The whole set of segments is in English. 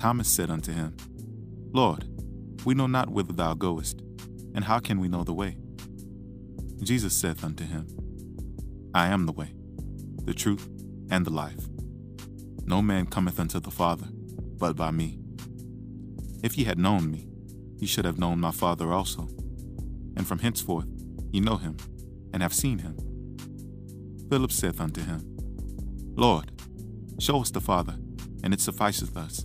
Thomas said unto him, Lord, we know not whither thou goest, and how can we know the way? Jesus saith unto him, I am the way, the truth, and the life. No man cometh unto the Father but by me. If ye had known me, ye should have known my Father also. And from henceforth ye know him, and have seen him. Philip saith unto him, Lord, show us the Father, and it sufficeth us.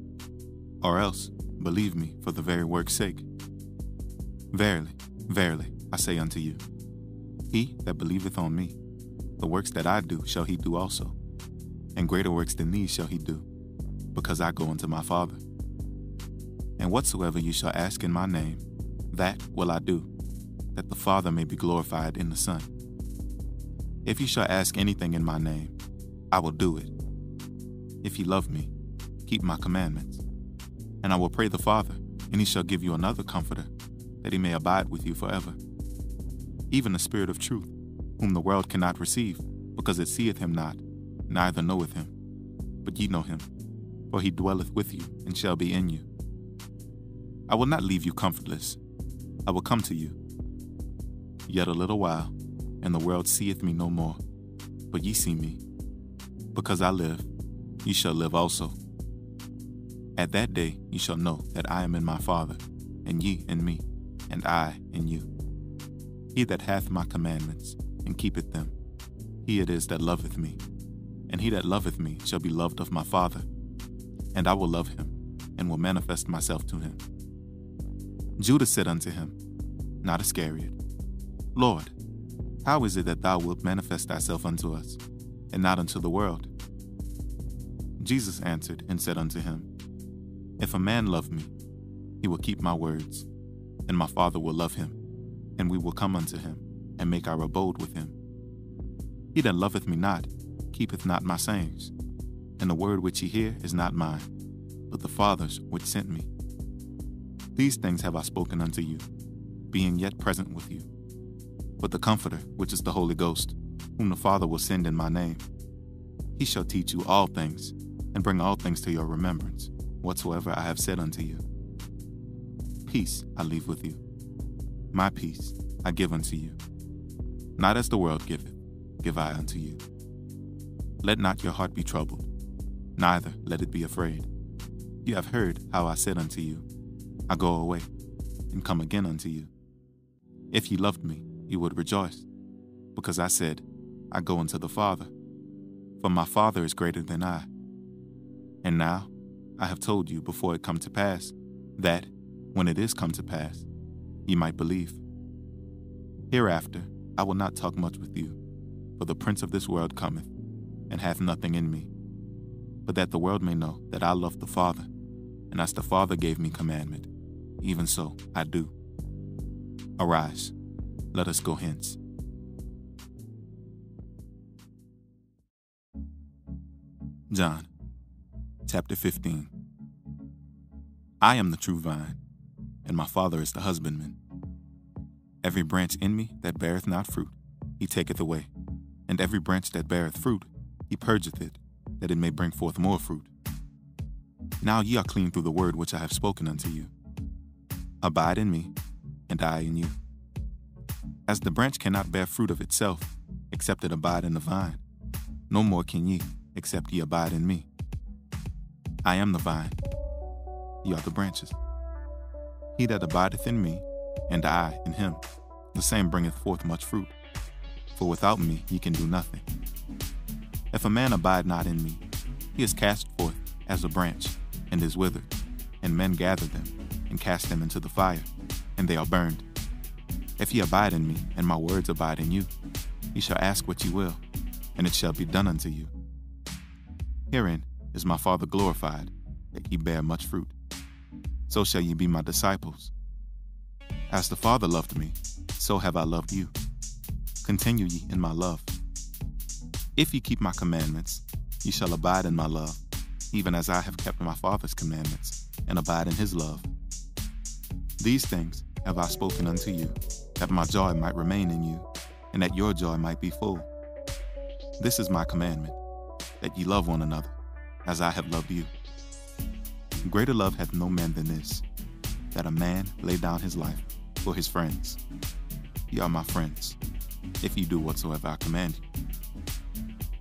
or else believe me for the very work's sake. Verily, verily, I say unto you, he that believeth on me, the works that I do shall he do also, and greater works than these shall he do, because I go unto my Father. And whatsoever you shall ask in my name, that will I do, that the Father may be glorified in the Son. If you shall ask anything in my name, I will do it. If ye love me, keep my commandments. And I will pray the Father, and he shall give you another comforter, that he may abide with you forever. Even the Spirit of truth, whom the world cannot receive, because it seeth him not, neither knoweth him. But ye know him, for he dwelleth with you, and shall be in you. I will not leave you comfortless. I will come to you. Yet a little while, and the world seeth me no more. But ye see me. Because I live, ye shall live also. At that day ye shall know that I am in my Father, and ye in me, and I in you. He that hath my commandments, and keepeth them, he it is that loveth me. And he that loveth me shall be loved of my Father, and I will love him, and will manifest myself to him. Judas said unto him, not Iscariot, Lord, how is it that thou wilt manifest thyself unto us, and not unto the world? Jesus answered and said unto him, If a man love me, he will keep my words, and my Father will love him, and we will come unto him, and make our abode with him. He that loveth me not, keepeth not my sayings, and the word which ye hear is not mine, but the Father's which sent me. These things have I spoken unto you, being yet present with you. But the Comforter, which is the Holy Ghost, whom the Father will send in my name, he shall teach you all things, and bring all things to your remembrance, whatsoever I have said unto you. Peace I leave with you. My peace I give unto you. Not as the world giveth, give I unto you. Let not your heart be troubled, neither let it be afraid. You have heard how I said unto you, I go away, and come again unto you. If ye loved me, ye would rejoice, because I said, I go unto the Father, for my Father is greater than I. And now I have told you before it come to pass, that, when it is come to pass, ye might believe. Hereafter I will not talk much with you, for the prince of this world cometh, and hath nothing in me, but that the world may know that I love the Father, and as the Father gave me commandment, even so I do. Arise, let us go hence. John chapter 15 I am the true vine, and my Father is the husbandman. Every branch in me that beareth not fruit, he taketh away, and every branch that beareth fruit, he purgeth it, that it may bring forth more fruit. Now ye are clean through the word which I have spoken unto you. Abide in me, and I in you. As the branch cannot bear fruit of itself, except it abide in the vine, no more can ye, except ye abide in me. I am the vine, ye are the branches. He that abideth in me, and I in him, the same bringeth forth much fruit. For without me ye can do nothing. If a man abide not in me, he is cast forth as a branch, and is withered, and men gather them, and cast them into the fire, and they are burned. If ye abide in me, and my words abide in you, ye shall ask what ye will, and it shall be done unto you. Herein is my Father glorified, that ye bear much fruit. So shall ye be my disciples. As the Father loved me, so have I loved you. Continue ye in my love. If ye keep my commandments, ye shall abide in my love, even as I have kept my Father's commandments, and abide in his love. These things have I spoken unto you, that my joy might remain in you, and that your joy might be full. This is my commandment, that ye love one another, as I have loved you. Greater love hath no man than this, that a man lay down his life for his friends. Ye are my friends, if ye do whatsoever I command you.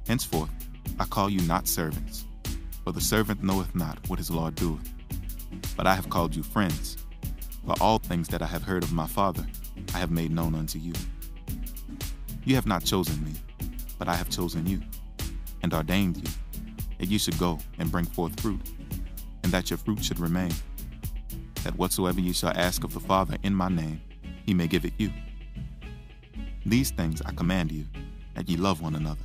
Henceforth I call you not servants, for the servant knoweth not what his Lord doeth. But I have called you friends, for all things that I have heard of my Father I have made known unto you. You have not chosen me, but I have chosen you, and ordained you, that you should go and bring forth fruit and that your fruit should remain, that whatsoever ye shall ask of the Father in my name, he may give it you. These things I command you, that ye love one another.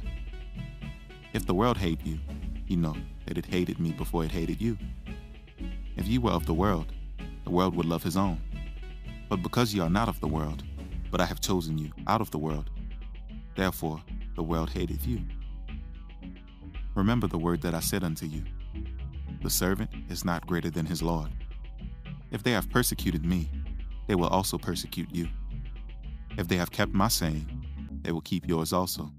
If the world hate you, ye know that it hated me before it hated you. If ye were of the world, the world would love his own. But because ye are not of the world, but I have chosen you out of the world, therefore the world hateth you. Remember the word that I said unto you the servant is not greater than his Lord. If they have persecuted me, they will also persecute you. If they have kept my saying, they will keep yours also.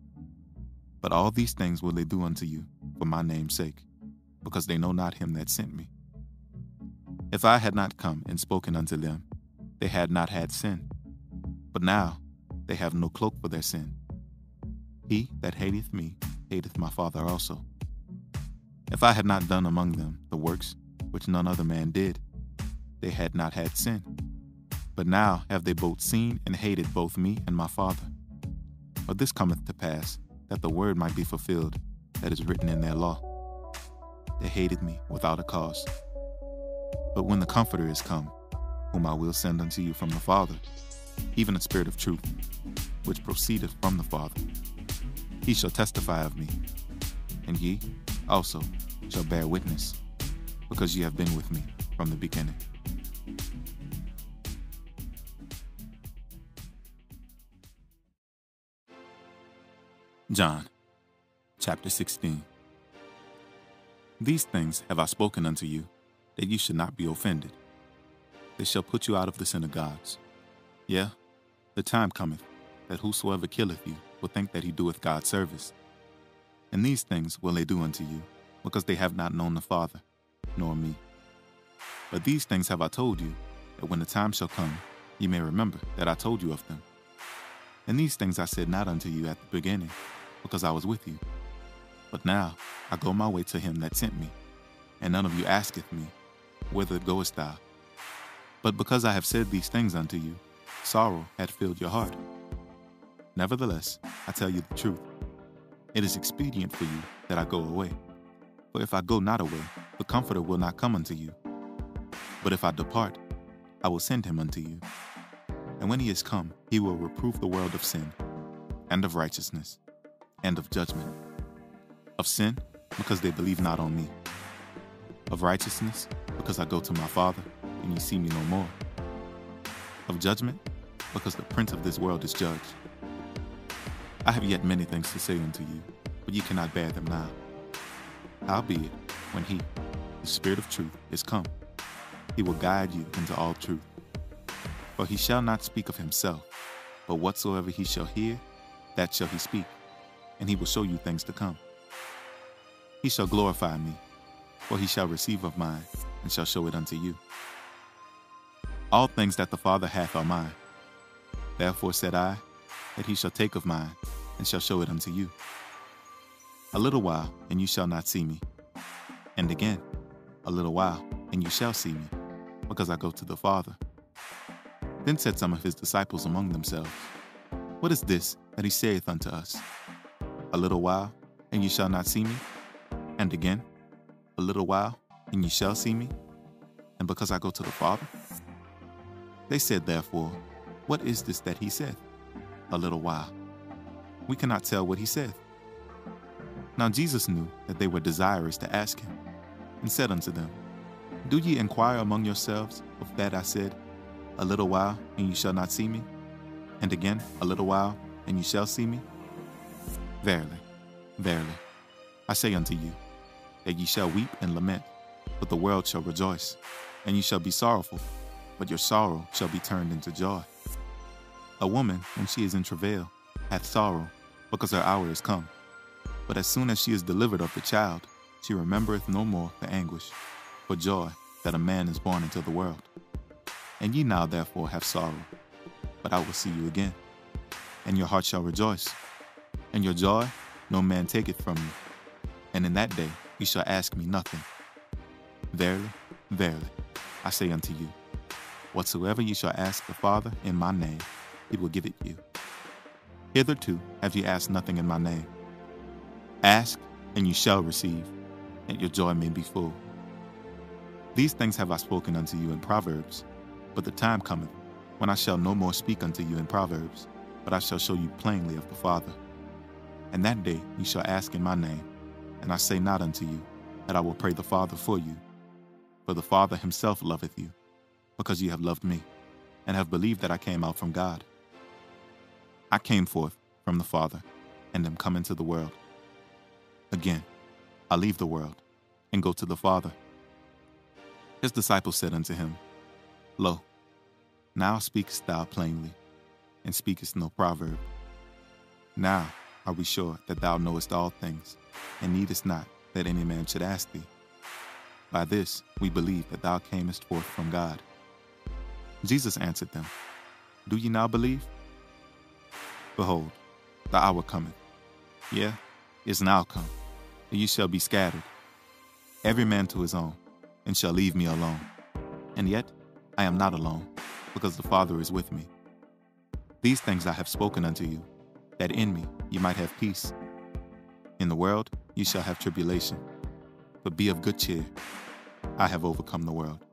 But all these things will they do unto you for my name's sake, because they know not him that sent me. If I had not come and spoken unto them, they had not had sin. But now they have no cloak for their sin. He that hateth me hateth my Father also. If I had not done among them the works which none other man did, they had not had sin. But now have they both seen and hated both me and my Father. But this cometh to pass, that the word might be fulfilled that is written in their law. They hated me without a cause. But when the Comforter is come, whom I will send unto you from the Father, even the Spirit of truth, which proceedeth from the Father, he shall testify of me. And ye, also shall bear witness, because ye have been with me from the beginning. John chapter 16 These things have I spoken unto you, that ye should not be offended. They shall put you out of the synagogues. Yea, the time cometh, that whosoever killeth you will think that he doeth God service. And these things will they do unto you, because they have not known the Father, nor me. But these things have I told you, that when the time shall come, ye may remember that I told you of them. And these things I said not unto you at the beginning, because I was with you. But now I go my way to him that sent me, and none of you asketh me, Whither goest thou? But because I have said these things unto you, sorrow hath filled your heart. Nevertheless, I tell you the truth it is expedient for you that I go away. For if I go not away, the Comforter will not come unto you. But if I depart, I will send him unto you. And when he is come, he will reprove the world of sin, and of righteousness, and of judgment. Of sin, because they believe not on me. Of righteousness, because I go to my Father, and ye see me no more. Of judgment, because the prince of this world is judged. I have yet many things to say unto you, but ye cannot bear them now. Howbeit, when he, the Spirit of truth, is come, he will guide you into all truth. For he shall not speak of himself, but whatsoever he shall hear, that shall he speak, and he will show you things to come. He shall glorify me, for he shall receive of mine, and shall show it unto you. All things that the Father hath are mine. Therefore said I, that he shall take of mine, and shall show it unto you. A little while, and you shall not see me. And again, A little while, and you shall see me, because I go to the Father. Then said some of his disciples among themselves, What is this that he saith unto us? A little while, and ye shall not see me? And again, a little while, and ye shall see me? And because I go to the Father? They said therefore, What is this that he saith? A little while. We cannot tell what he saith. Now Jesus knew that they were desirous to ask him, and said unto them, Do ye inquire among yourselves of that I said, A little while, and ye shall not see me? And again, a little while, and ye shall see me? Verily, verily, I say unto you, that ye shall weep and lament, but the world shall rejoice, and ye shall be sorrowful, but your sorrow shall be turned into joy. A woman, when she is in travail, hath sorrow, because her hour is come. But as soon as she is delivered of the child, she remembereth no more the anguish for joy that a man is born into the world. And ye now therefore have sorrow, but I will see you again, and your heart shall rejoice, and your joy no man taketh from you. And in that day ye shall ask me nothing. Verily, verily, I say unto you, whatsoever ye shall ask the Father in my name, he will give it you. Hitherto have ye asked nothing in my name. Ask, and you shall receive, that your joy may be full. These things have I spoken unto you in Proverbs, but the time cometh when I shall no more speak unto you in Proverbs, but I shall show you plainly of the Father. And that day ye shall ask in my name, and I say not unto you that I will pray the Father for you, for the Father himself loveth you, because ye have loved me, and have believed that I came out from God. I came forth from the Father, and am come into the world. Again, I leave the world and go to the Father. His disciples said unto him, Lo, now speakest thou plainly, and speakest no proverb. Now are we sure that thou knowest all things, and needest not that any man should ask thee. By this we believe that thou camest forth from God. Jesus answered them, Do ye now believe? Behold, the hour cometh, yea, is now come, and ye shall be scattered, every man to his own, and shall leave me alone. And yet I am not alone, because the Father is with me. These things I have spoken unto you, that in me ye might have peace. In the world ye shall have tribulation, but be of good cheer. I have overcome the world.